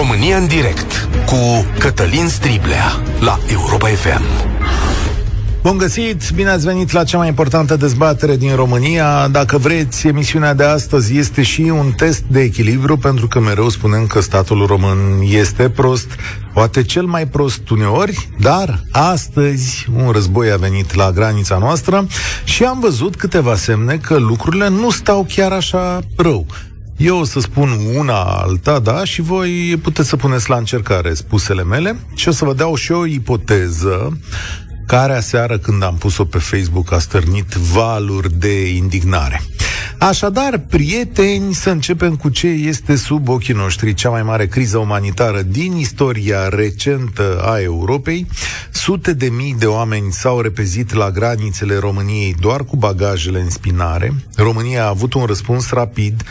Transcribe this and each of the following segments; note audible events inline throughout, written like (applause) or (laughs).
România în direct cu Cătălin Striblea la Europa FM. Bun găsit, bine ați venit la cea mai importantă dezbatere din România. Dacă vreți, emisiunea de astăzi este și un test de echilibru, pentru că mereu spunem că statul român este prost, poate cel mai prost uneori, dar astăzi un război a venit la granița noastră și am văzut câteva semne că lucrurile nu stau chiar așa rău. Eu o să spun una alta, da, și voi puteți să puneți la încercare spusele mele și o să vă dau și o ipoteză care aseară când am pus-o pe Facebook a stârnit valuri de indignare. Așadar, prieteni, să începem cu ce este sub ochii noștri cea mai mare criză umanitară din istoria recentă a Europei. Sute de mii de oameni s-au repezit la granițele României doar cu bagajele în spinare. România a avut un răspuns rapid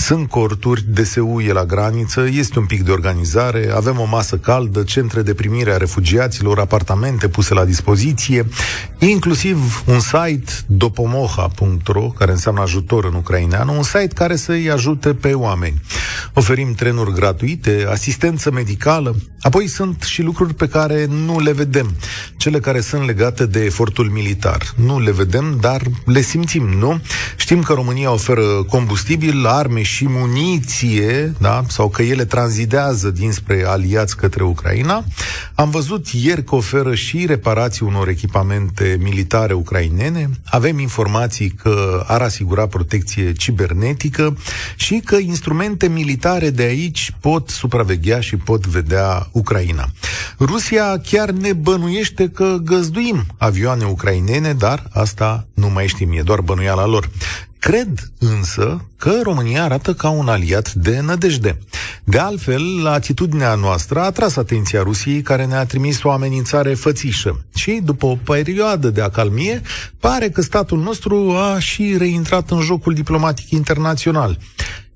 sunt corturi, DSU e la graniță, este un pic de organizare, avem o masă caldă, centre de primire a refugiaților, apartamente puse la dispoziție, inclusiv un site dopomoha.ro, care înseamnă ajutor în ucraineană, un site care să-i ajute pe oameni. Oferim trenuri gratuite, asistență medicală, apoi sunt și lucruri pe care nu le vedem, cele care sunt legate de efortul militar. Nu le vedem, dar le simțim, nu? Știm că România oferă combustibil, arme și muniție, da? sau că ele tranzidează dinspre aliați către Ucraina. Am văzut ieri că oferă și reparații unor echipamente militare ucrainene. Avem informații că ar asigura protecție cibernetică și că instrumente militare de aici pot supraveghea și pot vedea Ucraina. Rusia chiar ne bănuiește că găzduim avioane ucrainene, dar asta nu mai știm, e doar bănuiala lor. Cred însă că România arată ca un aliat de nădejde. De altfel, atitudinea noastră a atras atenția Rusiei, care ne-a trimis o amenințare fățișă. Și, după o perioadă de acalmie, pare că statul nostru a și reintrat în jocul diplomatic internațional.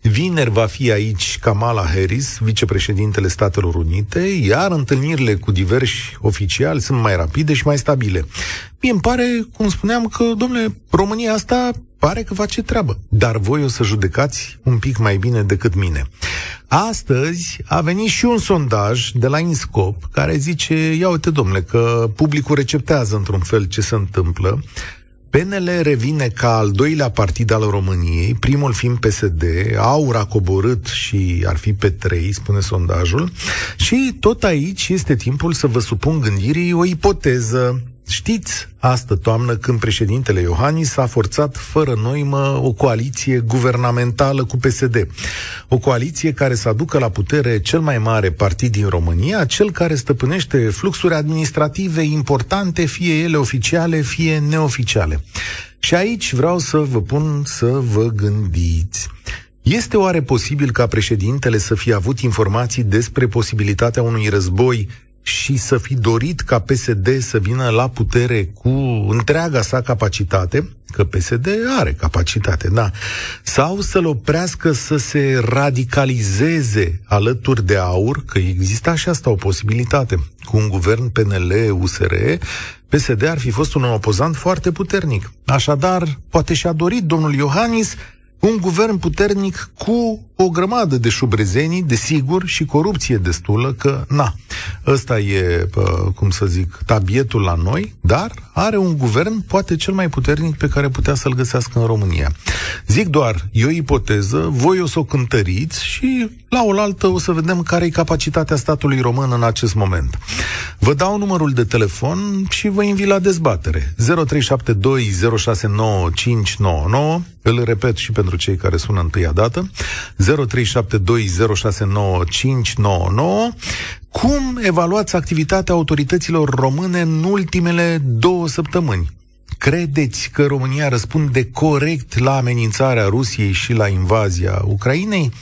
Vineri va fi aici Kamala Harris, vicepreședintele Statelor Unite, iar întâlnirile cu diversi oficiali sunt mai rapide și mai stabile. Mie îmi pare, cum spuneam, că, domnule, România asta pare că face treabă, dar voi o să judecați un pic mai bine decât mine. Astăzi a venit și un sondaj de la Inscop care zice, ia uite domnule, că publicul receptează într-un fel ce se întâmplă, PNL revine ca al doilea partid al României, primul fiind PSD, aur a coborât și ar fi pe trei, spune sondajul, și tot aici este timpul să vă supun gândirii o ipoteză. Știți, astă toamnă, când președintele Iohannis a forțat fără noimă o coaliție guvernamentală cu PSD. O coaliție care să aducă la putere cel mai mare partid din România, cel care stăpânește fluxuri administrative importante, fie ele oficiale, fie neoficiale. Și aici vreau să vă pun să vă gândiți. Este oare posibil ca președintele să fie avut informații despre posibilitatea unui război și să fi dorit ca PSD să vină la putere cu întreaga sa capacitate, că PSD are capacitate, da, sau să-l oprească să se radicalizeze alături de aur, că exista și asta o posibilitate. Cu un guvern PNL-USR, PSD ar fi fost un opozant foarte puternic. Așadar, poate și-a dorit domnul Iohannis un guvern puternic cu o grămadă de șubrezenii, desigur, și corupție destulă, că, na, ăsta e, cum să zic, tabietul la noi, dar are un guvern poate cel mai puternic pe care putea să-l găsească în România. Zic doar, e o ipoteză, voi o să o cântăriți și la oaltă o să vedem care e capacitatea statului român în acest moment. Vă dau numărul de telefon și vă invit la dezbatere. 0372069599 îl repet și pentru cei care sună întâia dată, 0372069599. Cum evaluați activitatea autorităților române în ultimele două săptămâni? Credeți că România răspunde corect la amenințarea Rusiei și la invazia Ucrainei?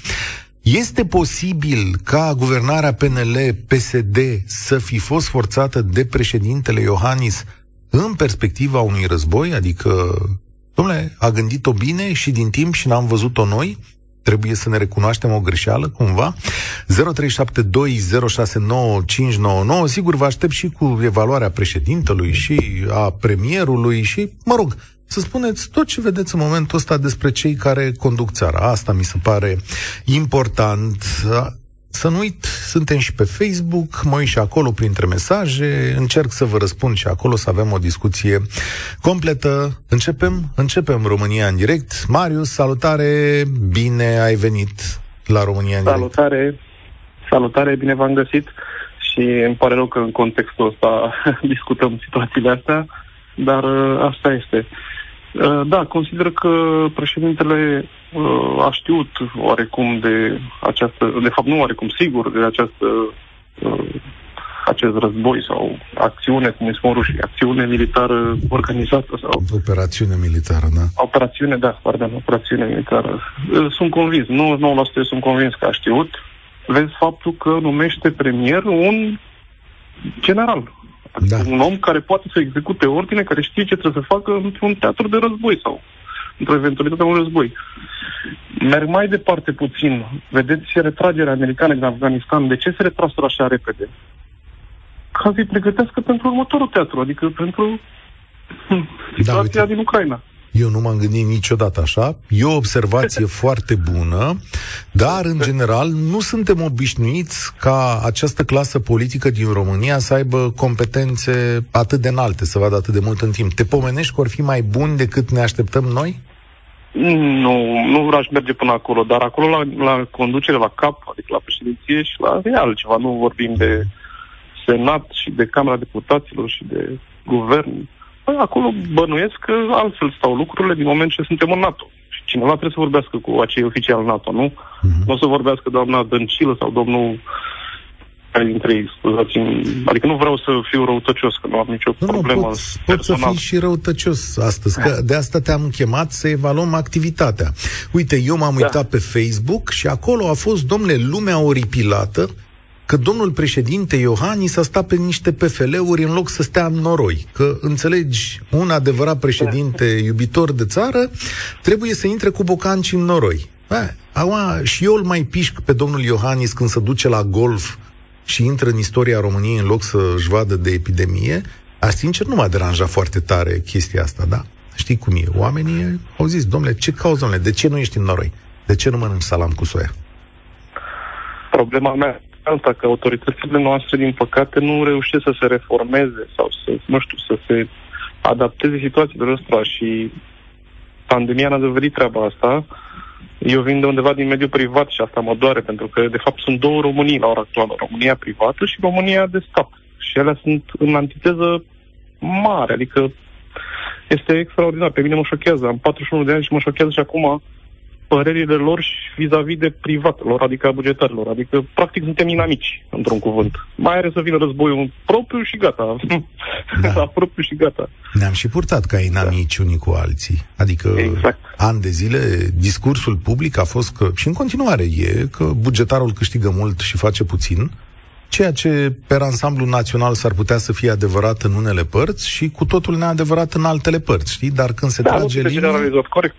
Este posibil ca guvernarea PNL-PSD să fi fost forțată de președintele Iohannis în perspectiva unui război, adică, domnule, a gândit-o bine și din timp și n-am văzut-o noi? Trebuie să ne recunoaștem o greșeală, cumva? 0372069599 Sigur, vă aștept și cu evaluarea președintelui și a premierului și, mă rog, să spuneți tot ce vedeți în momentul ăsta despre cei care conduc țara. Asta mi se pare important. Să nu uit suntem și pe Facebook, mă uit și acolo printre mesaje, încerc să vă răspund și acolo să avem o discuție completă. Începem? Începem România în direct. Marius, salutare, bine ai venit la România în direct. Salutare, salutare, bine v-am găsit și îmi pare rău că în contextul ăsta (laughs) discutăm situațiile astea, dar uh, asta este. Uh, da, consider că președintele uh, a știut oarecum de această, de fapt nu oarecum, sigur, de această acest război sau acțiune, cum îi spun rușii, acțiune militară organizată sau... Operațiune militară, da. Operațiune, da, pardon, operațiune militară. Sunt convins, 99% sunt convins că a știut. Vezi faptul că numește premier un general, da. Un om care poate să execute ordine, care știe ce trebuie să facă într-un teatru de război sau într-o eventualitate un război. Merg mai departe puțin. Vedeți retragerea americană din Afganistan. De ce se retrasă așa repede? Ca să-i pregătească pentru următorul teatru, adică pentru da, situația da, din Ucraina. Eu nu m-am gândit niciodată așa. E o observație (laughs) foarte bună, dar, în general, nu suntem obișnuiți ca această clasă politică din România să aibă competențe atât de înalte, să vadă atât de mult în timp. Te pomenești că or fi mai buni decât ne așteptăm noi? Nu, nu vreau să merge până acolo, dar acolo la, la conducere, la cap, adică la președinție și la e altceva. Nu vorbim de Senat și de Camera Deputaților și de Guvern Păi acolo bănuiesc că altfel stau lucrurile din moment ce suntem în NATO. Și cineva trebuie să vorbească cu acei oficiali NATO, nu? Uh-huh. Nu o să vorbească doamna Dăncilă sau domnul care dintre ei, scuzați Adică nu vreau să fiu răutăcios, că nu am nicio nu, problemă. Nu, poți, poți să fii și răutăcios astăzi, că de asta te-am chemat să evaluăm activitatea. Uite, eu m-am da. uitat pe Facebook și acolo a fost, domnule, lumea oripilată că domnul președinte Iohannis a stat pe niște PFL-uri în loc să stea în noroi. Că, înțelegi, un adevărat președinte iubitor de țară trebuie să intre cu bocanci în noroi. acum, și eu îl mai pișc pe domnul Iohannis când se duce la golf și intră în istoria României în loc să-și vadă de epidemie, a sincer nu m-a deranjat foarte tare chestia asta, da? Știi cum e? Oamenii au zis, domnule, ce cauți, domnule, de ce nu ești în noroi? De ce nu mănânci salam cu soia? Problema mea alta, că autoritățile noastre, din păcate, nu reușesc să se reformeze sau să, nu știu, să se adapteze situațiilor ăstora și pandemia ne-a dovedit treaba asta. Eu vin de undeva din mediul privat și asta mă doare, pentru că, de fapt, sunt două Românii la ora actuală. România privată și România de stat. Și ele sunt în antiteză mare, adică este extraordinar. Pe mine mă șochează. Am 41 de ani și mă șochează și acum părerile lor și vis-a-vis de privatilor, adică a bugetarilor. Adică, practic, suntem inamici, într-un cuvânt. Mai are să vină războiul propriu și gata. Da. (laughs) La propriu și gata. Ne-am și purtat ca inamici da. unii cu alții. Adică, exact. ani de zile, discursul public a fost că, și în continuare e, că bugetarul câștigă mult și face puțin, ceea ce pe ansamblu național s-ar putea să fie adevărat în unele părți și cu totul neadevărat în altele părți, știi? Dar când se da, trage linia... corect.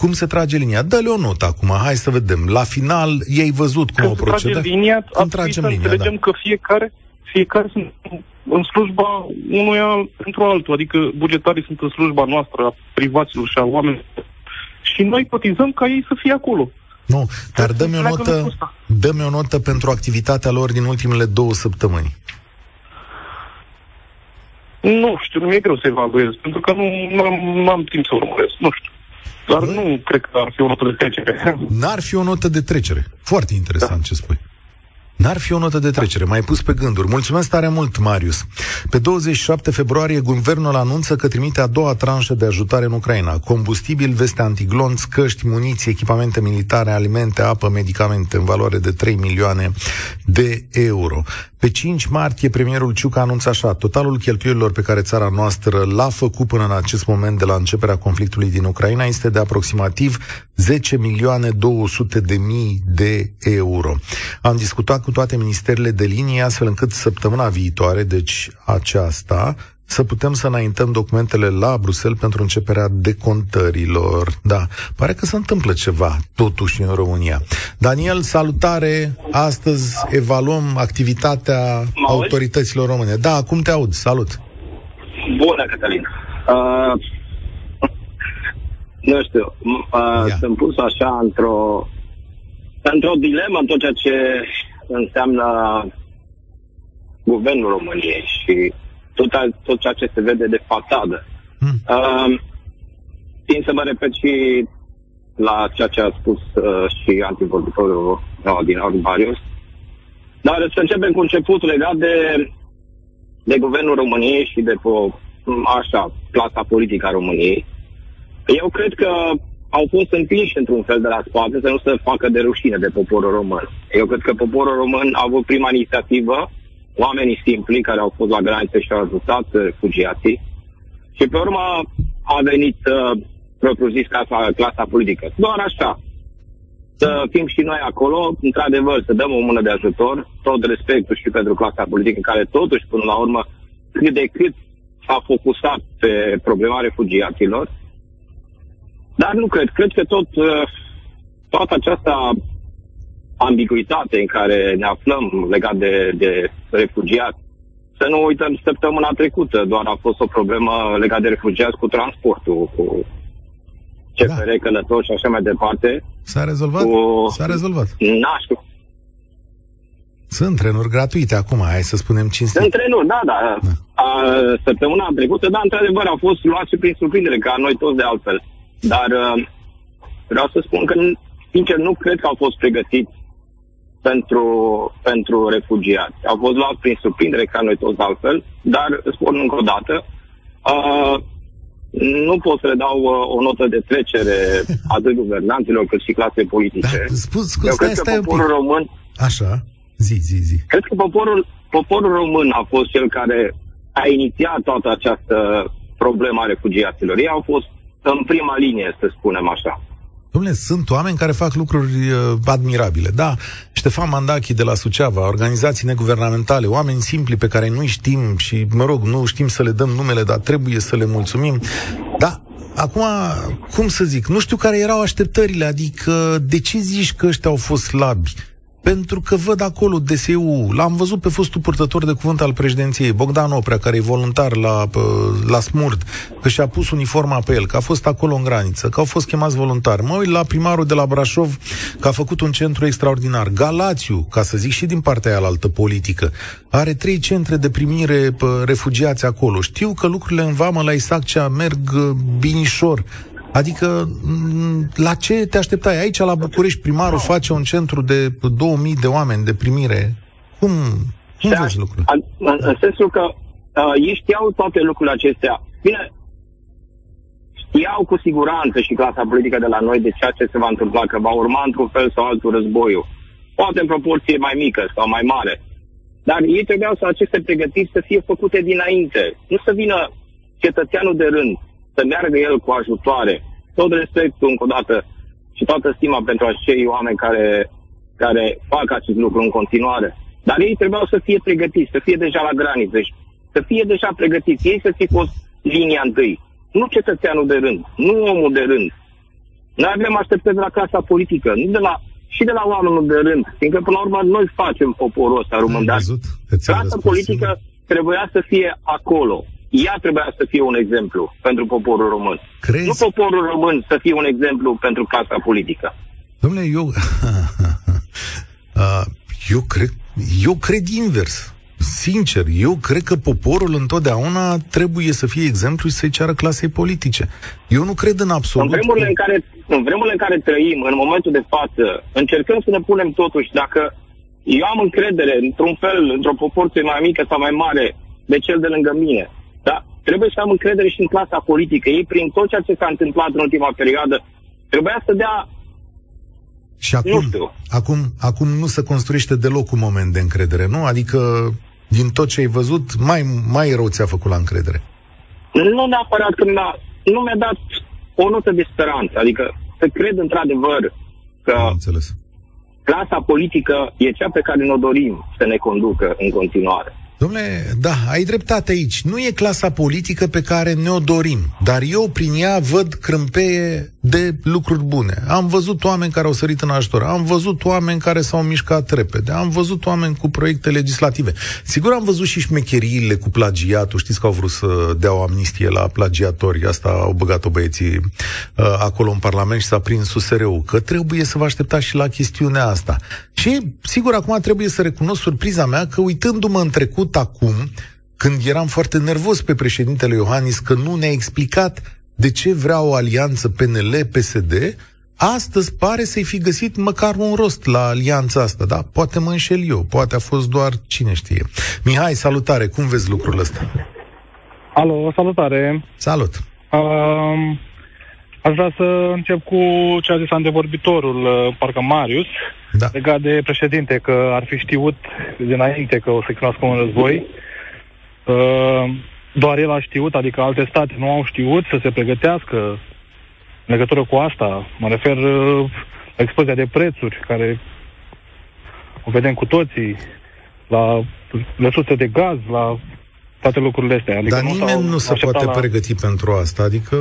Cum se trage linia? Dă-le o notă acum, hai să vedem. La final, ei văzut cum Când o procedă? Când linia, Când tragem linia, înțelegem da. că fiecare, fiecare sunt în slujba unuia pentru altul. Adică bugetarii sunt în slujba noastră, a privaților și a oamenilor. Și noi cotizăm ca ei să fie acolo. Nu, dar dă-mi o, notă, dă o notă pentru activitatea lor din ultimele două săptămâni. Nu știu, nu mi-e greu să evaluez, pentru că nu, nu, am, nu am timp să urmăresc, nu știu. Dar nu cred că ar fi o notă de trecere. N-ar fi o notă de trecere. Foarte interesant da. ce spui. N-ar fi o notă de trecere, mai pus pe gânduri. Mulțumesc tare mult, Marius. Pe 27 februarie, guvernul anunță că trimite a doua tranșă de ajutare în Ucraina. Combustibil, veste antiglonți, căști, muniții, echipamente militare, alimente, apă, medicamente în valoare de 3 milioane de euro. Pe 5 martie, premierul Ciuc a anunțat așa, totalul cheltuielilor pe care țara noastră l-a făcut până în acest moment de la începerea conflictului din Ucraina este de aproximativ 10 milioane 200 de mii de euro. Am discutat cu toate ministerele de linie astfel încât săptămâna viitoare, deci aceasta, să putem să înaintăm documentele la Bruxelles pentru începerea decontărilor. Da, pare că se întâmplă ceva, totuși, în România. Daniel, salutare! Astăzi evaluăm activitatea autorităților române. Da, acum te aud. Salut! Bună, Cătălin! Uh, nu știu, uh, sunt pus așa într-o într-o dilemă în tot ceea ce înseamnă guvernul României și tot, tot ceea ce se vede de fațadă. Hmm. Uh, țin să mă repet și la ceea ce a spus uh, și antivorbitorul uh, din Aurubarius. Dar să începem cu începutul legat de, de guvernul României și de, po, așa, plasa politică a României. Eu cred că au fost împinși într-un fel de la spate să nu se facă de rușine de poporul român. Eu cred că poporul român a avut prima inițiativă, oamenii simpli care au fost la graniță și au ajutat refugiații și pe urmă a venit uh, propriu-zis clasa, clasa politică. Doar așa. Să fim și noi acolo, într-adevăr, să dăm o mână de ajutor, tot respectul și pentru clasa politică, care totuși, până la urmă, cât de cât s-a focusat pe problema refugiaților, dar nu cred. Cred că tot, uh, toată această ambiguitate în care ne aflăm legat de, de refugiați, să nu uităm săptămâna trecută, doar a fost o problemă legată de refugiați cu transportul, cu CFR, da. călători și așa mai departe. S-a rezolvat? Cu... S-a rezolvat. N-a Sunt trenuri gratuite acum, hai să spunem cinstit. Sunt trenuri, da, da. da. A, săptămâna trecută, da, într-adevăr, au fost luați prin surprindere, ca noi toți de altfel. Dar uh, vreau să spun că, sincer, nu cred că au fost pregătiți pentru, pentru refugiați. Au fost luați prin surprindere, ca noi toți de altfel, dar, spun încă o dată, uh, nu pot să le dau uh, o notă de trecere (laughs) atât guvernanților cât și clase politice. Da, spus, spus, Eu stai, cred stai că poporul român... Așa, zi, zi, zi. Cred că poporul, poporul român a fost cel care a inițiat toată această problemă a refugiaților. Ei au fost în prima linie, să spunem așa. Domnule, sunt oameni care fac lucruri uh, admirabile. Da, Ștefan Mandachi de la Suceava, organizații neguvernamentale, oameni simpli pe care nu știm și, mă rog, nu știm să le dăm numele, dar trebuie să le mulțumim. Da, acum, cum să zic, nu știu care erau așteptările, adică de ce zici că ăștia au fost slabi? Pentru că văd acolo DSU, l-am văzut pe fostul purtător de cuvânt al președinției, Bogdan Oprea, care e voluntar la, la Smurd, că și-a pus uniforma pe el, că a fost acolo în graniță, că au fost chemați voluntari. Mă uit la primarul de la Brașov, că a făcut un centru extraordinar. Galațiu, ca să zic și din partea aia altă politică, are trei centre de primire refugiați acolo. Știu că lucrurile în vamă la Isaccea merg uh, binișor, Adică, la ce te așteptai? Aici, la București, primarul face un centru de 2000 de oameni de primire. Cum, cum vezi lucrurile? În, în sensul că uh, ei știau toate lucrurile acestea. Bine, știau cu siguranță și clasa politică de la noi de ceea ce se va întâmpla, că va urma într-un fel sau altul războiul. Poate în proporție mai mică sau mai mare. Dar ei trebuiau să aceste pregătiri să fie făcute dinainte. Nu să vină cetățeanul de rând să meargă el cu ajutoare. Tot respectul încă o dată și toată stima pentru acei oameni care, care fac acest lucru în continuare. Dar ei trebuiau să fie pregătiți, să fie deja la graniță, să fie deja pregătiți. Ei să fie fost linia întâi. Nu cetățeanul de rând, nu omul de rând. Noi avem așteptări de la clasa politică, nu de la, și de la oamenul de rând. Fiindcă, până la urmă, noi facem poporul ăsta român. Dar clasa politică trebuia să fie acolo ea trebuia să fie un exemplu pentru poporul român. Crezi? Nu poporul român să fie un exemplu pentru clasa politică. Domnule, eu, (laughs) eu, cred, eu cred invers. Sincer, eu cred că poporul întotdeauna trebuie să fie exemplu și să-i ceară clasei politice. Eu nu cred în absolut... În vremurile, că... în, care, în vremurile în care trăim, în momentul de față, încercăm să ne punem totuși, dacă eu am încredere, într-un fel, într-o proporție mai mică sau mai mare, de cel de lângă mine, da? Trebuie să am încredere și în clasa politică. Ei, prin tot ceea ce s-a întâmplat în ultima perioadă, trebuia să dea și acum, nu știu. Acum, acum nu se construiește deloc un moment de încredere, nu? Adică, din tot ce ai văzut, mai, mai rău ți-a făcut la încredere. Nu neapărat că mi-a, nu mi-a dat o notă de speranță. Adică să cred într-adevăr că Am înțeles. clasa politică e cea pe care ne-o dorim să ne conducă în continuare. Domnule, da, ai dreptate aici. Nu e clasa politică pe care ne-o dorim, dar eu prin ea văd crâmpeie de lucruri bune. Am văzut oameni care au sărit în ajutor, am văzut oameni care s-au mișcat repede, am văzut oameni cu proiecte legislative. Sigur am văzut și șmecheriile cu plagiatul, știți că au vrut să dea o amnistie la plagiatori, asta au băgat-o băieții uh, acolo în Parlament și s-a prins USR-ul, că trebuie să vă așteptați și la chestiunea asta. Și, sigur, acum trebuie să recunosc surpriza mea că, uitându-mă în trecut acum, când eram foarte nervos pe președintele Iohannis că nu ne-a explicat de ce vrea o alianță PNL-PSD, astăzi pare să-i fi găsit măcar un rost la alianța asta, da? Poate mă înșel eu, poate a fost doar cine știe. Mihai, salutare, cum vezi lucrul ăsta? Alo, salutare! Salut! Uh, aș vrea să încep cu ce a zis antevorbitorul, uh, parcă Marius, da. legat de președinte, că ar fi știut dinainte că o să cunoască un război. Uh, doar el a știut, adică alte state nu au știut să se pregătească în legătură cu asta. Mă refer uh, la explozia de prețuri, care o vedem cu toții, la resurse de gaz, la toate lucrurile astea. Adică Dar nu nimeni nu se poate la... pregăti pentru asta. Adică,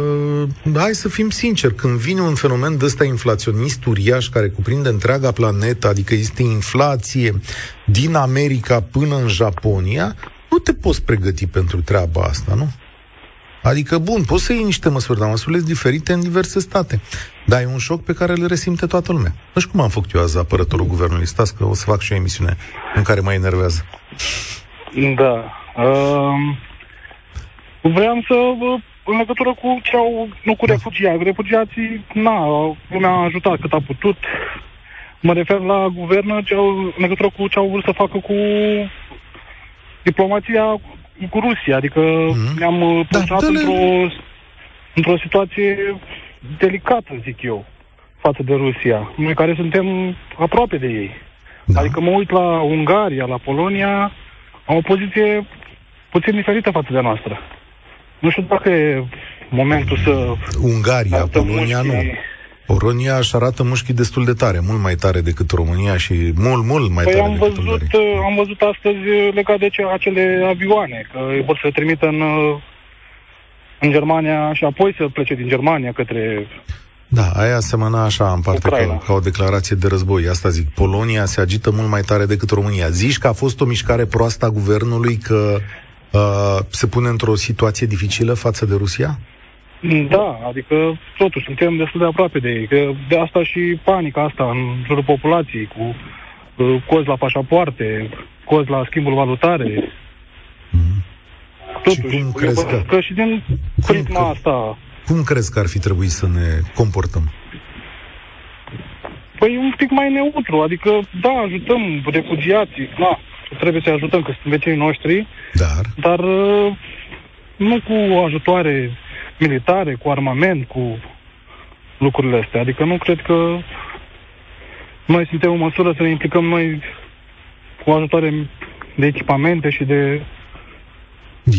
hai să fim sinceri, când vine un fenomen de ăsta inflaționist uriaș care cuprinde întreaga planetă, adică este inflație din America până în Japonia, nu te poți pregăti pentru treaba asta, nu? Adică, bun, poți să iei niște măsuri, dar măsurile sunt diferite în diverse state. Dar e un șoc pe care îl resimte toată lumea. Nu știu cum am făcut eu azi apărătorul guvernului. Stați că o să fac și o emisiune în care mă enervează. Da. Uh, vreau să, în legătură cu ce au, nu cu refugiați, refugiații, na, lumea a ajutat cât a putut. Mă refer la guvernă ce au, în legătură cu ce au vrut să facă cu diplomația cu Rusia, adică mm-hmm. ne-am uh, da, într-o, într-o situație delicată, zic eu, față de Rusia. Noi care suntem aproape de ei. Da. Adică mă uit la Ungaria, la Polonia, am o poziție puțin diferită față de noastră. Nu știu dacă e momentul să... Ungaria, Polonia nu. Polonia își arată mușchii destul de tare, mult mai tare decât România și mult, mult mai păi tare am decât văzut, Ungaria. Uh, am văzut astăzi uh, legat de ce, acele avioane, că vor să trimită în, uh, în Germania și apoi să plece din Germania către da, aia semăna așa în parte ca, ca o declarație de război. Asta zic, Polonia se agită mult mai tare decât România. Zici că a fost o mișcare proastă a guvernului că uh, se pune într-o situație dificilă față de Rusia? Da, adică totuși suntem destul de aproape de ei. Că de asta și panica asta în jurul populației, cu uh, cozi la pașapoarte, cozi la schimbul valutare. Mm-hmm. Totuși, și cum crezi că... că și din prisma că... asta cum crezi că ar fi trebuit să ne comportăm? Păi un pic mai neutru, adică, da, ajutăm refugiații, da, trebuie să ajutăm, că sunt vecinii noștri, dar, dar uh, nu cu ajutoare militare, cu armament, cu lucrurile astea. Adică nu cred că noi suntem în măsură să ne implicăm noi cu ajutoare de echipamente și de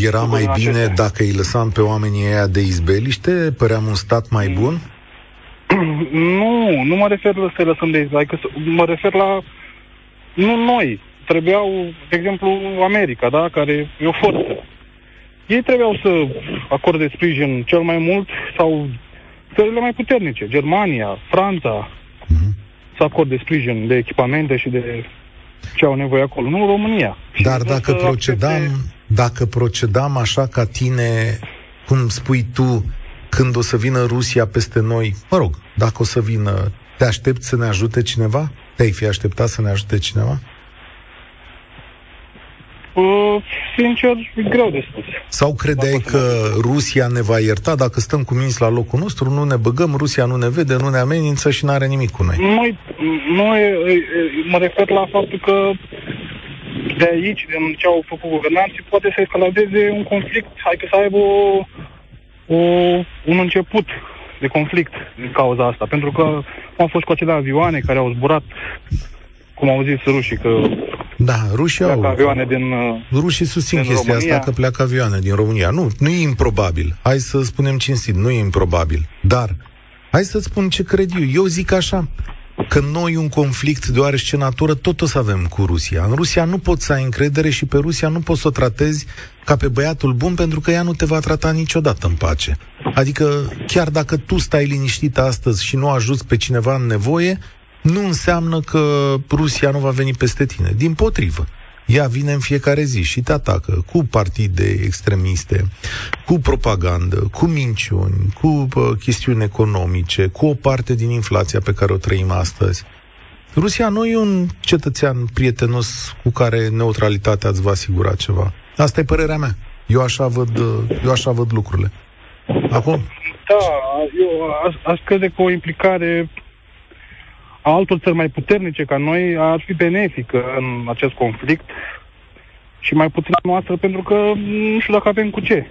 era mai bine acestea. dacă îi lăsam pe oamenii ăia de izbeliște? Păream un stat mai bun? (clears throat) Nu, nu mă refer la să lăsăm de izbeliște. Mă refer la... Nu noi. Trebuiau, de exemplu, America, da? Care e o forță. Ei trebuiau să acorde sprijin cel mai mult sau țările mai puternice. Germania, Franța, mm-hmm. să acorde sprijin de echipamente și de ce au nevoie acolo. Nu România. Dar dacă procedam... Accepte dacă procedam așa ca tine, cum spui tu, când o să vină Rusia peste noi, mă rog, dacă o să vină, te aștepți să ne ajute cineva? Te-ai fi așteptat să ne ajute cineva? Uh, sincer, e greu de spus. Sau credeai că Rusia ne va ierta dacă stăm cu minți la locul nostru, nu ne băgăm, Rusia nu ne vede, nu ne amenință și nu are nimic cu noi? Noi, noi mă refer la faptul că de aici, din ce au făcut guvernanții, poate să escaladeze un conflict, hai că să aibă o, o, un început de conflict din cauza asta. Pentru că au fost cu acele avioane care au zburat, cum au zis rușii, că da, rușii au. avioane din Rușii susțin din chestia România. asta că pleacă avioane din România. Nu, nu e improbabil. Hai să spunem cinstit, nu e improbabil. Dar, hai să spun ce cred eu. Eu zic așa, că noi un conflict de oarește natură tot o să avem cu Rusia. În Rusia nu poți să ai încredere și pe Rusia nu poți să o tratezi ca pe băiatul bun pentru că ea nu te va trata niciodată în pace. Adică chiar dacă tu stai liniștit astăzi și nu ajuți pe cineva în nevoie, nu înseamnă că Rusia nu va veni peste tine. Din potrivă. Ea vine în fiecare zi și te atacă cu partide extremiste, cu propagandă, cu minciuni, cu uh, chestiuni economice, cu o parte din inflația pe care o trăim astăzi. Rusia nu e un cetățean prietenos cu care neutralitatea îți va asigura ceva. Asta e părerea mea. Eu așa văd, eu așa văd lucrurile. Acum? Da, eu aș, aș crede că o implicare a altor țări mai puternice ca noi ar fi benefică în acest conflict și mai puțin a noastră pentru că nu știu dacă avem cu ce.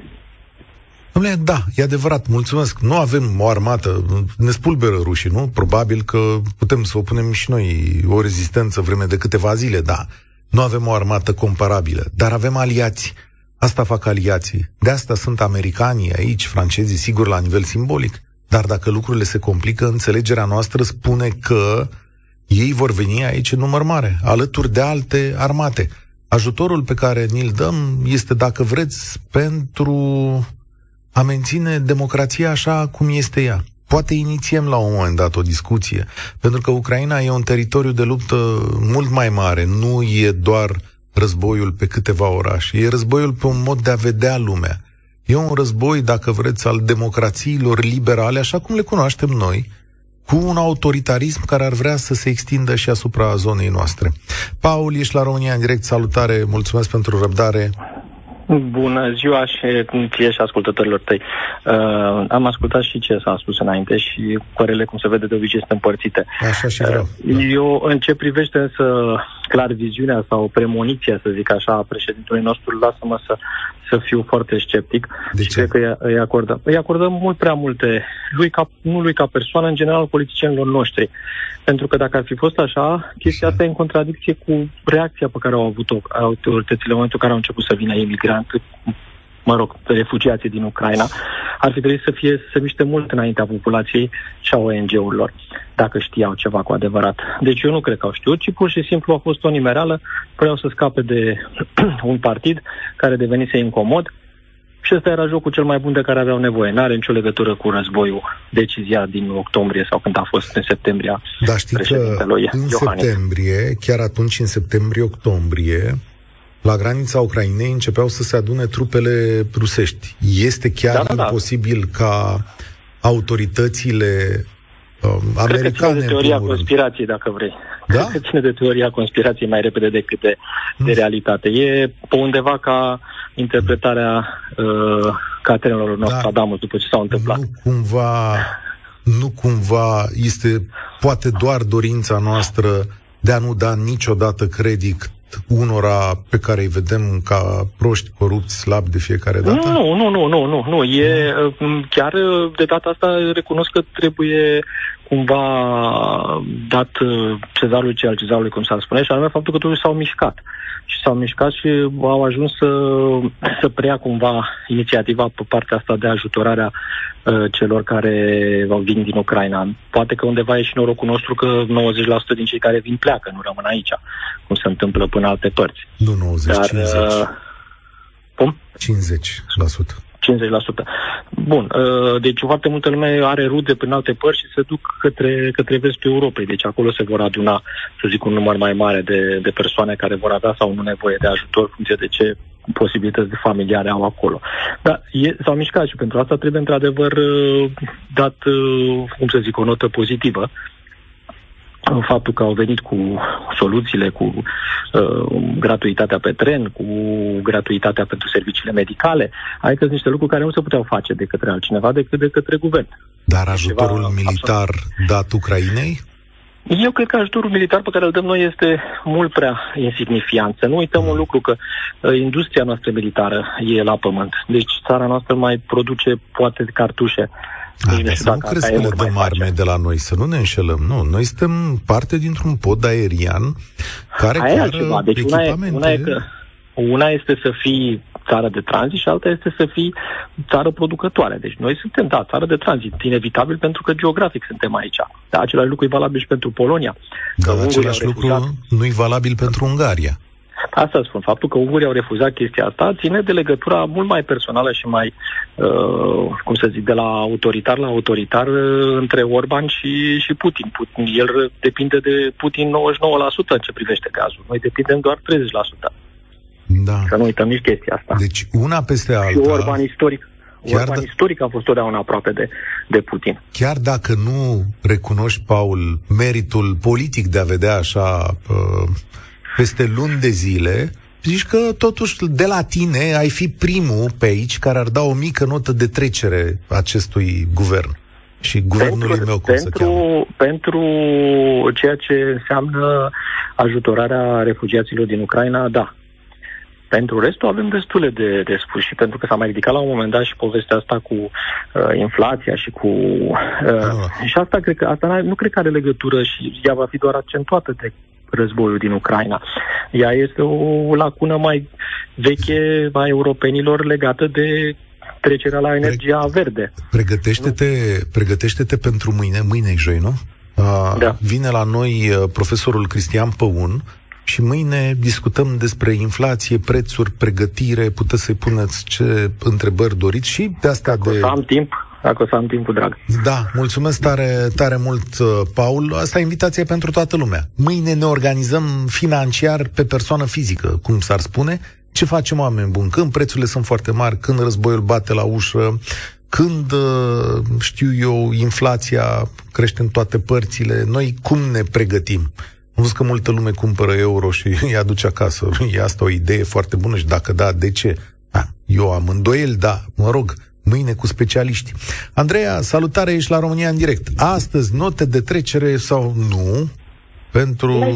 Dom'le, da, e adevărat, mulțumesc. Nu avem o armată, ne spulberă rușii, nu? Probabil că putem să opunem și noi o rezistență vreme de câteva zile, da. Nu avem o armată comparabilă, dar avem aliați. Asta fac aliații. De asta sunt americanii aici, francezii, sigur, la nivel simbolic. Dar dacă lucrurile se complică, înțelegerea noastră spune că ei vor veni aici în număr mare, alături de alte armate. Ajutorul pe care ni-l dăm este, dacă vreți, pentru a menține democrația așa cum este ea. Poate inițiem la un moment dat o discuție, pentru că Ucraina e un teritoriu de luptă mult mai mare, nu e doar războiul pe câteva orașe, e războiul pe un mod de a vedea lumea. E un război, dacă vreți, al democrațiilor liberale, așa cum le cunoaștem noi, cu un autoritarism care ar vrea să se extindă și asupra zonei noastre. Paul, ești la România în direct, salutare, mulțumesc pentru răbdare. Bună ziua și ție și ascultătorilor tăi. Uh, am ascultat și ce s-a spus înainte și părele, cum se vede de obicei, sunt împărțite. Așa și vreau. Uh, eu, în ce privește însă clar viziunea sau premoniția, să zic așa, a președintelui nostru, lasă-mă să, să fiu foarte sceptic. De și ce? cred că îi, îi acordăm. Îi acordăm mult prea multe, lui ca, nu lui ca persoană, în general politicienilor noștri. Pentru că dacă ar fi fost așa, chestia asta e în contradicție cu reacția pe care au avut-o autoritățile în momentul în care au început să vină imigranți, mă rog, refugiații din Ucraina, ar fi trebuit să fie să se miște mult înaintea populației și a ONG-urilor, dacă știau ceva cu adevărat. Deci eu nu cred că au știut, ci pur și simplu a fost o nimereală, vreau să scape de (clears throat) un partid care devenise incomod și ăsta era jocul cel mai bun de care aveau nevoie. N-are nicio legătură cu războiul, decizia din octombrie sau când a fost în septembrie. Da, știi că în Iohannis. septembrie, chiar atunci în septembrie-octombrie, la granița Ucrainei începeau să se adune trupele rusești. Este chiar Da, da, da. imposibil ca autoritățile um, Cred că ține americane, de în teoria primul rând, conspirației, dacă vrei. Da? Cred că ține de teoria conspirației mai repede decât de, de realitate. E pe undeva ca interpretarea uh, catrenelor Nostradamus după ce s-au întâmplat. nu cumva, nu cumva este poate doar dorința noastră de a nu da niciodată credit unora pe care îi vedem ca proști, corupți, slabi de fiecare dată? Nu, nu, nu, nu, nu, nu. E, uh, chiar uh, de data asta recunosc că trebuie cumva dat uh, cezarului ce al cezarului, cum s-ar spune, și anume faptul că totuși s-au mișcat. Și s-au mișcat și au ajuns să, să preia cumva inițiativa pe partea asta de ajutorarea uh, celor care vin din Ucraina. Poate că undeva e și norocul nostru că 90% din cei care vin pleacă, nu rămân aici, cum se întâmplă până alte părți. Nu 90, Dar, 50. uh, cum? 50%. 50%. Bun, uh, deci foarte multă lume are rude prin alte părți și se duc către, către vestul Europei. Deci acolo se vor aduna, să zic, un număr mai mare de, de persoane care vor avea sau nu nevoie de ajutor, în funcție de ce posibilități de familiare au acolo. Dar e, s-au mișcat și pentru asta trebuie într-adevăr uh, dat, uh, cum să zic, o notă pozitivă în faptul că au venit cu soluțiile, cu uh, gratuitatea pe tren, cu gratuitatea pentru serviciile medicale, adică sunt niște lucruri care nu se puteau face de către altcineva decât de către guvern. Dar ajutorul Ceva militar dat Ucrainei? Eu cred că ajutorul militar pe care îl dăm noi este mult prea insignifiant. Să nu uităm un lucru că uh, industria noastră militară e la pământ. Deci țara noastră mai produce poate cartușe. A, Nici dar știu să nu dacă crezi asta că e le mult mai dăm arme face. de la noi, să nu ne înșelăm. Nu, noi suntem parte dintr-un pod aerian care Aia e chiar altceva. Deci una e, echipamente... una e că una este să fii țară de tranzit și alta este să fii țară producătoare. Deci noi suntem, da, țară de tranzit, inevitabil pentru că geografic suntem aici. Da, același lucru e valabil și pentru Polonia. Dar același lucru nu e valabil pentru Ungaria. Asta spun. Faptul că ungurii au refuzat chestia asta ține de legătura mult mai personală și mai, uh, cum să zic, de la autoritar la autoritar uh, între Orban și, și Putin. Putin. El depinde de Putin 99% în ce privește gazul. Noi depindem doar 30%. Da. Să nu uităm nici chestia asta. Deci una peste alta... Și Orban istoric. Chiar Orban da... istoric a fost totdeauna aproape de, de Putin. Chiar dacă nu recunoști, Paul, meritul politic de a vedea așa uh, peste luni de zile, zici că totuși de la tine ai fi primul pe aici care ar da o mică notă de trecere acestui guvern și guvernului pentru, meu, cum pentru, se cheamă. Pentru ceea ce înseamnă ajutorarea refugiaților din Ucraina, da. Pentru restul avem destule de, de spus și pentru că s-a mai ridicat la un moment dat și povestea asta cu uh, inflația și cu... Uh, ah. Și asta, cred că, asta nu cred că are legătură și ea va fi doar accentuată de războiul din Ucraina. Ea este o lacună mai veche a europenilor legată de trecerea la energia Pre- verde. Pregătește-te, pregătește-te pentru mâine, mâine joi, nu? Uh, da. Vine la noi uh, profesorul Cristian Păun și mâine discutăm despre inflație, prețuri, pregătire, puteți să-i puneți ce întrebări doriți și de asta Dacă de... O să am timp, dacă o să am timpul drag. Da, mulțumesc tare, tare mult, uh, Paul. Asta e invitație pentru toată lumea. Mâine ne organizăm financiar pe persoană fizică, cum s-ar spune. Ce facem oameni buni? Când prețurile sunt foarte mari, când războiul bate la ușă, când, uh, știu eu, inflația crește în toate părțile, noi cum ne pregătim? Am văzut că multă lume cumpără euro și (laughs) îi aduce acasă. E asta o idee foarte bună și dacă da, de ce? Da, eu am îndoiel, da, mă rog, mâine cu specialiști. Andreea, salutare, ești la România în direct. Astăzi, note de trecere sau nu pentru,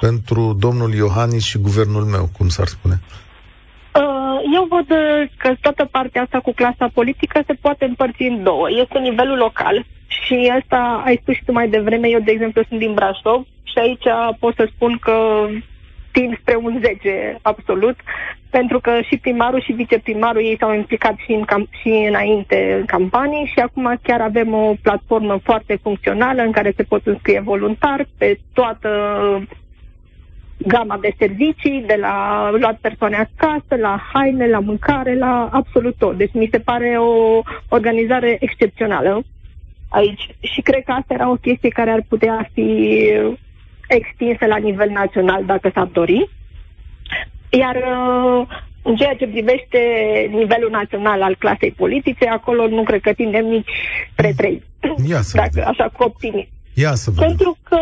pentru domnul Iohannis și guvernul meu, cum s-ar spune? Uh, eu văd că toată partea asta cu clasa politică se poate împărți în două. Este nivelul local și asta ai spus și tu mai devreme. Eu, de exemplu, sunt din Brașov și aici pot să spun că tind spre un 10 absolut, pentru că și primarul și viceprimarul ei s-au implicat și, în cam- și înainte în campanii și acum chiar avem o platformă foarte funcțională în care se pot înscrie voluntar pe toată gama de servicii, de la luat persoane acasă, la haine, la mâncare, la absolut tot. Deci mi se pare o organizare excepțională aici și cred că asta era o chestie care ar putea fi extinsă la nivel național dacă s-ar dori. Iar uh, în ceea ce privește nivelul național al clasei politice, acolo nu cred că tindem nici spre trei. Ia să dacă, așa cu optimism. Ia să vedem. Pentru că,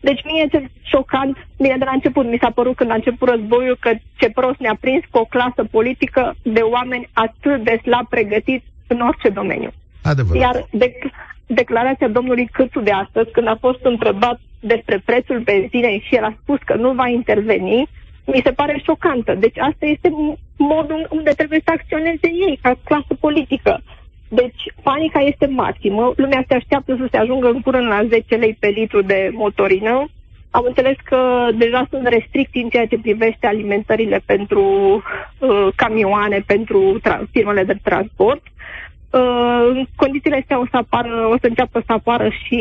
deci mie ce șocant, bine, de la început mi s-a părut când a început războiul că ce prost ne-a prins cu o clasă politică de oameni atât de slab pregătiți în orice domeniu. Adevărat. Iar dec- declarația domnului Câțu de astăzi, când a fost întrebat despre prețul benzinei și el a spus că nu va interveni, mi se pare șocantă. Deci asta este modul unde trebuie să acționeze ei, ca clasă politică. Deci panica este maximă, lumea se așteaptă să se ajungă în curând la 10 lei pe litru de motorină. Am înțeles că deja sunt restricții în ceea ce privește alimentările pentru uh, camioane, pentru tra- firmele de transport. Uh, în condițiile astea o să, apară, o să înceapă să apară și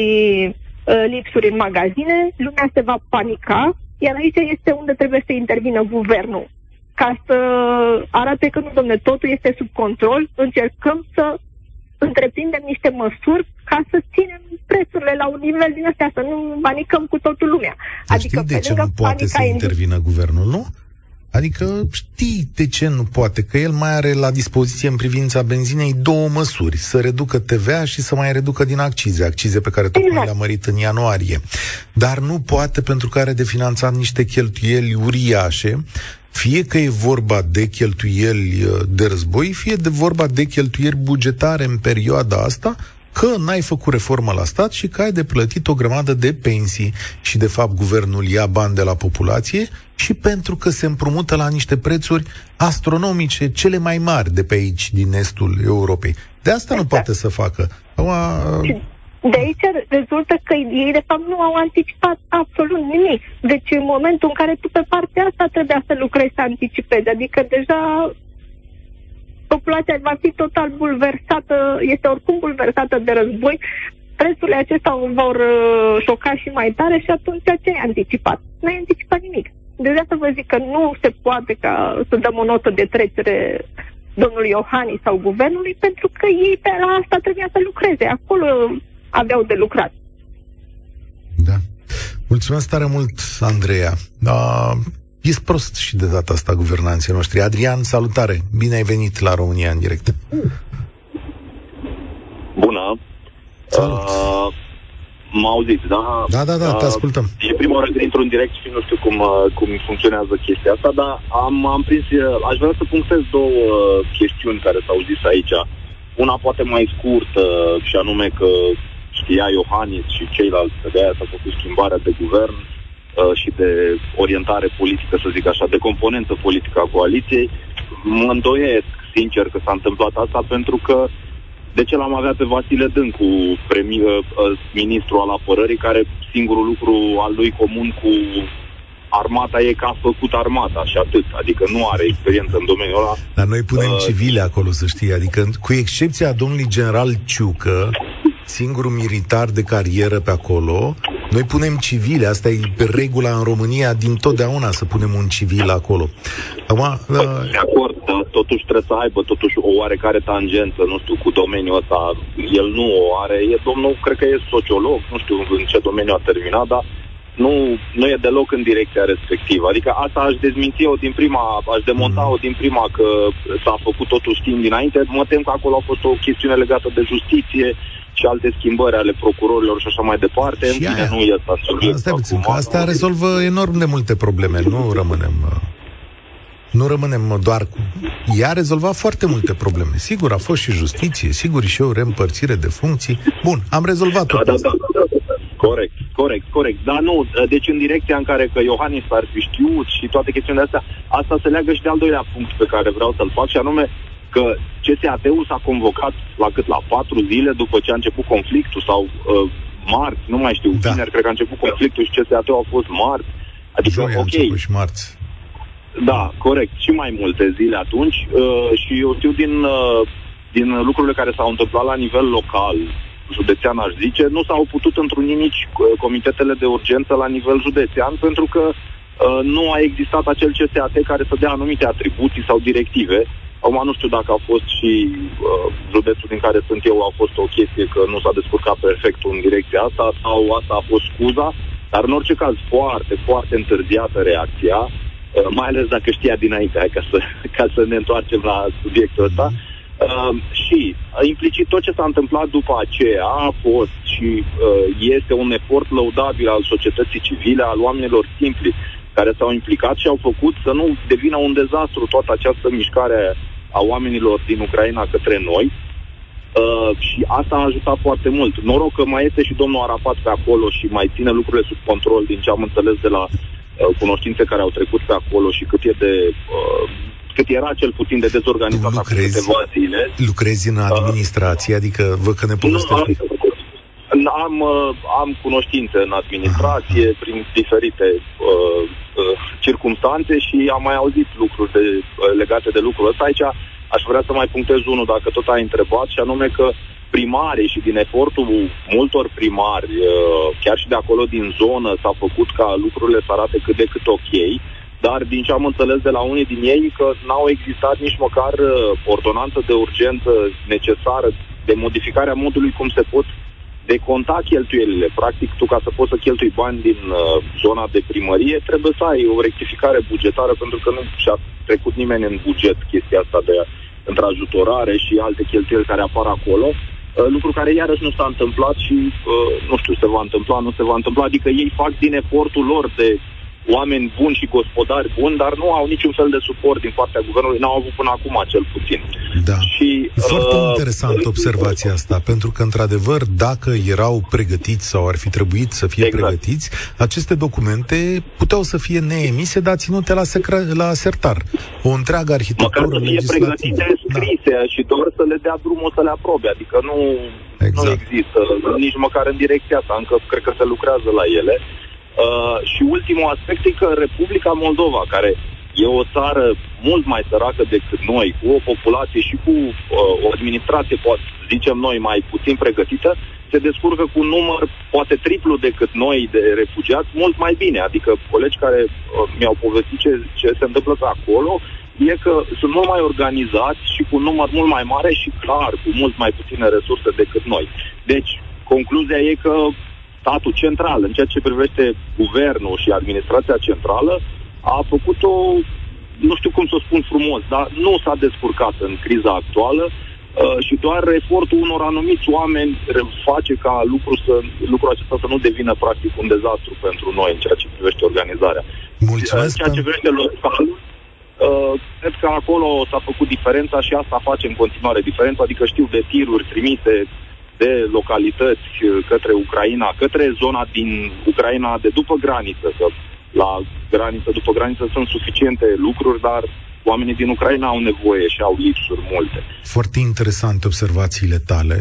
uh, lipsuri în magazine, lumea se va panica, iar aici este unde trebuie să intervină guvernul. Ca să arate că nu, domne, totul este sub control, încercăm să întreprindem niște măsuri ca să ținem prețurile la un nivel din astea, să nu panicăm cu totul lumea. Dar adică știi de ce nu poate să intervină guvernul, nu? Adică știi de ce nu poate, că el mai are la dispoziție în privința benzinei două măsuri, să reducă TVA și să mai reducă din accize, accize pe care tocmai exact. le-a mărit în ianuarie. Dar nu poate pentru că are de finanțat niște cheltuieli uriașe, fie că e vorba de cheltuieli uh, de război, fie de vorba de cheltuieli bugetare în perioada asta, că n-ai făcut reformă la stat și că ai de plătit o grămadă de pensii și, de fapt, guvernul ia bani de la populație și pentru că se împrumută la niște prețuri astronomice, cele mai mari de pe aici, din estul Europei. De asta exact. nu poate să facă. Acum, de aici rezultă că ei, de fapt, nu au anticipat absolut nimic. Deci, în momentul în care tu pe partea asta trebuia să lucrezi să anticipezi, adică deja populația va fi total bulversată, este oricum bulversată de război, prețurile acestea vor uh, șoca și mai tare și atunci ce ai anticipat? Nu ai anticipat nimic. De asta vă zic că nu se poate ca să dăm o notă de trecere domnului Iohannis sau guvernului, pentru că ei pe la asta trebuia să lucreze. Acolo aveau de lucrat. Da. Mulțumesc tare mult, Andreea. Da, e prost și de data asta guvernanții noștri. Adrian, salutare! Bine ai venit la România în direct. Bună! Salut! Uh, mă auziți, da? Da, da, da, uh, te ascultăm. E prima oară când intru în direct și nu știu cum, uh, cum funcționează chestia asta, dar am, am prins, uh, aș vrea să punctez două uh, chestiuni care s-au zis aici. Una poate mai scurtă, și anume că știa Iohannis și ceilalți, că de aia s-a făcut schimbarea de guvern uh, și de orientare politică, să zic așa, de componentă politică a coaliției. Mă îndoiesc, sincer, că s-a întâmplat asta pentru că de ce l-am avea pe Vasile Dâncu, premi, uh, uh, ministru al apărării, care singurul lucru al lui comun cu armata e că a făcut armata și atât. Adică nu are experiență în domeniul ăla. Dar noi punem uh, civile acolo, să știi. Adică, cu excepția domnului general Ciucă, singurul militar de carieră pe acolo, noi punem civile, asta e pe regula în România din totdeauna să punem un civil acolo. Acum, uh... De acord, dar totuși trebuie să aibă totuși o oarecare tangență, nu știu, cu domeniul ăsta. El nu o are, e domnul, cred că e sociolog, nu știu în ce domeniu a terminat, dar nu, nu e deloc în direcția respectivă. Adică asta aș dezminți-o din prima, aș demonta-o din prima că s-a făcut totul știm dinainte. Mă tem că acolo a fost o chestiune legată de justiție, și alte schimbări ale procurorilor și așa mai departe. Și în fine, nu e asta subiect. Asta, puțin, că asta rezolvă enorm de multe probleme. Nu rămânem... Nu rămânem doar cu... Ea a rezolvat foarte multe probleme. Sigur, a fost și justiție, sigur și o reîmpărțire de funcții. Bun, am rezolvat da, da, da, da, da. Corect, corect, corect. Dar nu, deci în direcția în care că Iohannis ar fi știut și toate chestiunile astea, asta se leagă și de al doilea punct pe care vreau să-l fac și anume că CSAT-ul s-a convocat la cât? La patru zile după ce a început conflictul sau uh, marți, nu mai știu, da. vineri cred că a început conflictul și CSAT-ul a fost marți. Adică, Joi ok. și marți. Da, corect. Și mai multe zile atunci. Uh, și eu știu din, uh, din lucrurile care s-au întâmplat la nivel local, județean aș zice, nu s-au putut întruni nici uh, comitetele de urgență la nivel județean pentru că uh, nu a existat acel CSAT care să dea anumite atribuții sau directive Acum nu știu dacă a fost și uh, județul din care sunt eu a fost o chestie că nu s-a descurcat perfect în direcția asta sau asta a fost scuza, dar în orice caz foarte, foarte întârziată reacția, uh, mai ales dacă știa dinainte, ca să, (laughs) ca să ne întoarcem la subiectul ăsta. Uh, și uh, implicit tot ce s-a întâmplat după aceea a fost și uh, este un efort lăudabil al societății civile, al oamenilor simpli care s-au implicat și au făcut să nu devină un dezastru toată această mișcare a oamenilor din Ucraina către noi. Uh, și asta a ajutat foarte mult. Noroc că mai este și domnul Arafat pe acolo și mai ține lucrurile sub control, din ce am înțeles de la uh, cunoștințe care au trecut pe acolo și cât e de uh, cât era cel puțin de dezorganizat lucrezi, acum câteva zile. Lucrezi în administrație, uh, adică văd că ne povestești. Nu, am, uh, am cunoștințe în administrație prin diferite uh, uh, circumstanțe și am mai auzit lucruri de, uh, legate de lucrul ăsta. Aici aș vrea să mai punctez unul, dacă tot ai întrebat, și anume că primarii și din efortul multor primari, uh, chiar și de acolo din zonă, s-a făcut ca lucrurile să arate cât de cât ok, dar din ce am înțeles de la unii din ei că n-au existat nici măcar uh, ordonanță de urgență necesară de modificarea modului cum se pot de conta cheltuielile. Practic, tu ca să poți să cheltui bani din uh, zona de primărie, trebuie să ai o rectificare bugetară, pentru că nu și-a trecut nimeni în buget chestia asta de întrajutorare și alte cheltuieli care apar acolo. Uh, lucru care iarăși nu s-a întâmplat și, uh, nu știu, se va întâmpla, nu se va întâmpla. Adică ei fac din efortul lor de oameni buni și gospodari buni, dar nu au niciun fel de suport din partea guvernului, n-au avut până acum cel puțin. Da. Și, Foarte uh, interesant observația asta, pentru că, într-adevăr, dacă erau pregătiți sau ar fi trebuit să fie exact. pregătiți, aceste documente puteau să fie neemise, dar ținute la, secre- la sertar. O întreagă arhitectură Măcar să fie pregătite, da. scrise da. și doar să le dea drumul să le aprobe. Adică nu, exact. nu există nici măcar în direcția asta, încă cred că se lucrează la ele. Uh, și ultimul aspect e că Republica Moldova, care E o țară mult mai săracă decât noi, cu o populație și cu uh, o administrație, poate zicem noi, mai puțin pregătită, se descurcă cu un număr poate triplu decât noi de refugiați, mult mai bine. Adică colegi care uh, mi-au povestit ce, ce se întâmplă pe acolo, e că sunt mult mai organizați și cu un număr mult mai mare și clar, cu mult mai puține resurse decât noi. Deci, concluzia e că statul central, în ceea ce privește guvernul și administrația centrală, a făcut o, nu știu cum să o spun frumos, dar nu s-a descurcat în criza actuală uh, și doar efortul unor anumiți oameni face ca lucrul, să, lucrul acesta să nu devină practic un dezastru pentru noi în ceea ce privește organizarea. Mulțumesc în ceea ce privește local, Uh, cred că acolo s-a făcut diferența și asta face în continuare diferența, adică știu de tiruri trimise de localități către Ucraina, către zona din Ucraina de după graniță, că la graniță, după graniță sunt suficiente lucruri, dar oamenii din Ucraina au nevoie și au lipsuri multe. Foarte interesante observațiile tale.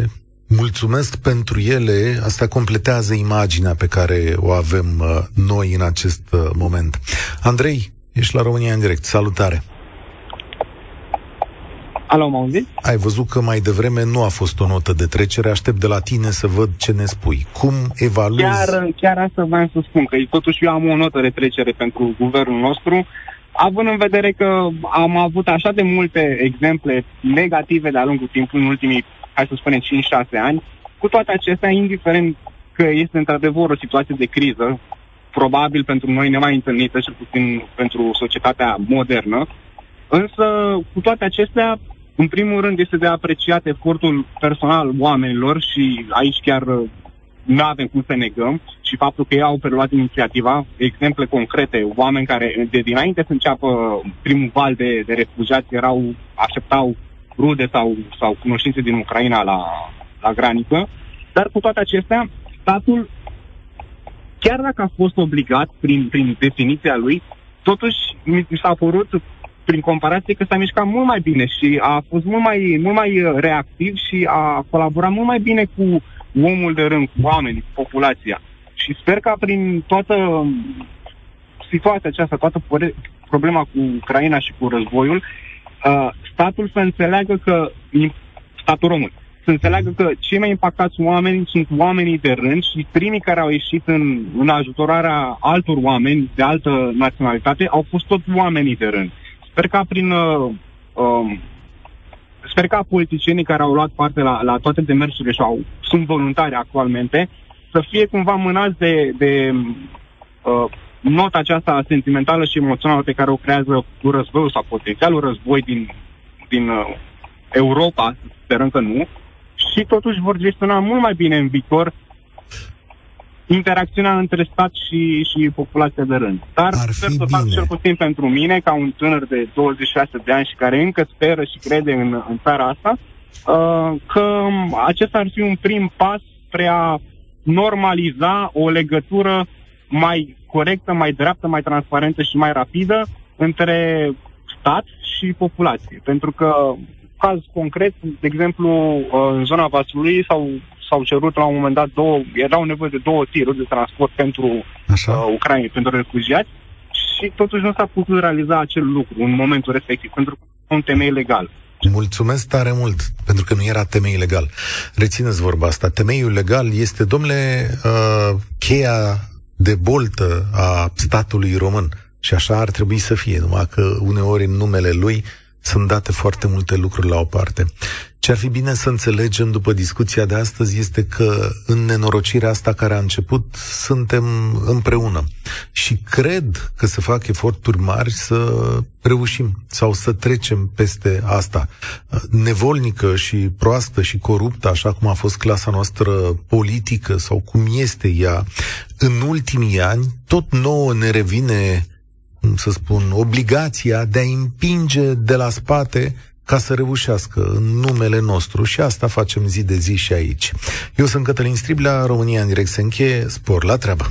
Mulțumesc pentru ele. Asta completează imaginea pe care o avem uh, noi în acest uh, moment. Andrei, ești la România în direct. Salutare! Alo, mă auzit? Ai văzut că mai devreme nu a fost o notă de trecere, aștept de la tine să văd ce ne spui. Cum evaluezi... Chiar, chiar asta vreau să spun, că totuși eu am o notă de trecere pentru guvernul nostru, având în vedere că am avut așa de multe exemple negative de-a lungul timpului, în ultimii, hai să spunem, 5-6 ani, cu toate acestea, indiferent că este într-adevăr o situație de criză, probabil pentru noi nemai întâlnită, și puțin pentru societatea modernă, însă, cu toate acestea, în primul rând, este de apreciat efortul personal oamenilor și aici chiar uh, nu avem cum să negăm și faptul că ei au preluat inițiativa, exemple concrete, oameni care de dinainte să înceapă primul val de, de refugiați erau, așteptau rude sau, sau cunoștințe din Ucraina la, la graniță, dar cu toate acestea, statul, chiar dacă a fost obligat prin, prin definiția lui, totuși mi s-a părut prin comparație că s-a mișcat mult mai bine și a fost mult mai, mult mai uh, reactiv și a colaborat mult mai bine cu omul de rând, cu oamenii, cu populația. Și sper că prin toată situația aceasta, toată problema cu Ucraina și cu războiul, uh, statul să înțeleagă că, statul român, să înțeleagă că cei mai impactați oameni sunt oamenii de rând și primii care au ieșit în, în ajutorarea altor oameni de altă naționalitate au fost tot oamenii de rând. Sper ca prin... Uh, um, sper ca politicienii care au luat parte la, la toate demersurile și au, sunt voluntari actualmente să fie cumva mânați de, de uh, nota aceasta sentimentală și emoțională pe care o creează cu războiul sau potențialul război din, din uh, Europa, sperăm că nu, și totuși vor gestiona mult mai bine în viitor interacțiunea între stat și, și populația de rând. Dar Ar sper fi să fac bine. cel puțin pentru mine, ca un tânăr de 26 de ani și care încă speră și crede în, în țara asta, uh, că acesta ar fi un prim pas spre a normaliza o legătură mai corectă, mai dreaptă, mai transparentă și mai rapidă între stat și populație. Pentru că, caz concret, de exemplu, uh, în zona Vaslui s-au s-au cerut la un moment dat două, erau nevoie de două tiruri de transport pentru Așa? uh, Ucraina, pentru refugiați și totuși nu s-a putut realiza acel lucru în momentul respectiv, pentru că un temei legal. Mulțumesc tare mult, pentru că nu era temei legal. Rețineți vorba asta. Temeiul legal este, domnule, uh, cheia de boltă a statului român. Și așa ar trebui să fie, numai că uneori în numele lui sunt date foarte multe lucruri la o parte. Ce ar fi bine să înțelegem după discuția de astăzi este că în nenorocirea asta care a început suntem împreună și cred că se fac eforturi mari să reușim sau să trecem peste asta. Nevolnică și proastă și coruptă, așa cum a fost clasa noastră politică sau cum este ea, în ultimii ani, tot nouă ne revine cum să spun, obligația de a împinge de la spate ca să reușească în numele nostru și asta facem zi de zi și aici. Eu sunt Cătălin Striblea, România în direct se încheie, spor la treabă.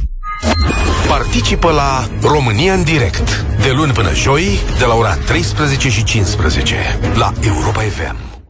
Participă la România în direct de luni până joi de la ora 13 și 15 la Europa FM.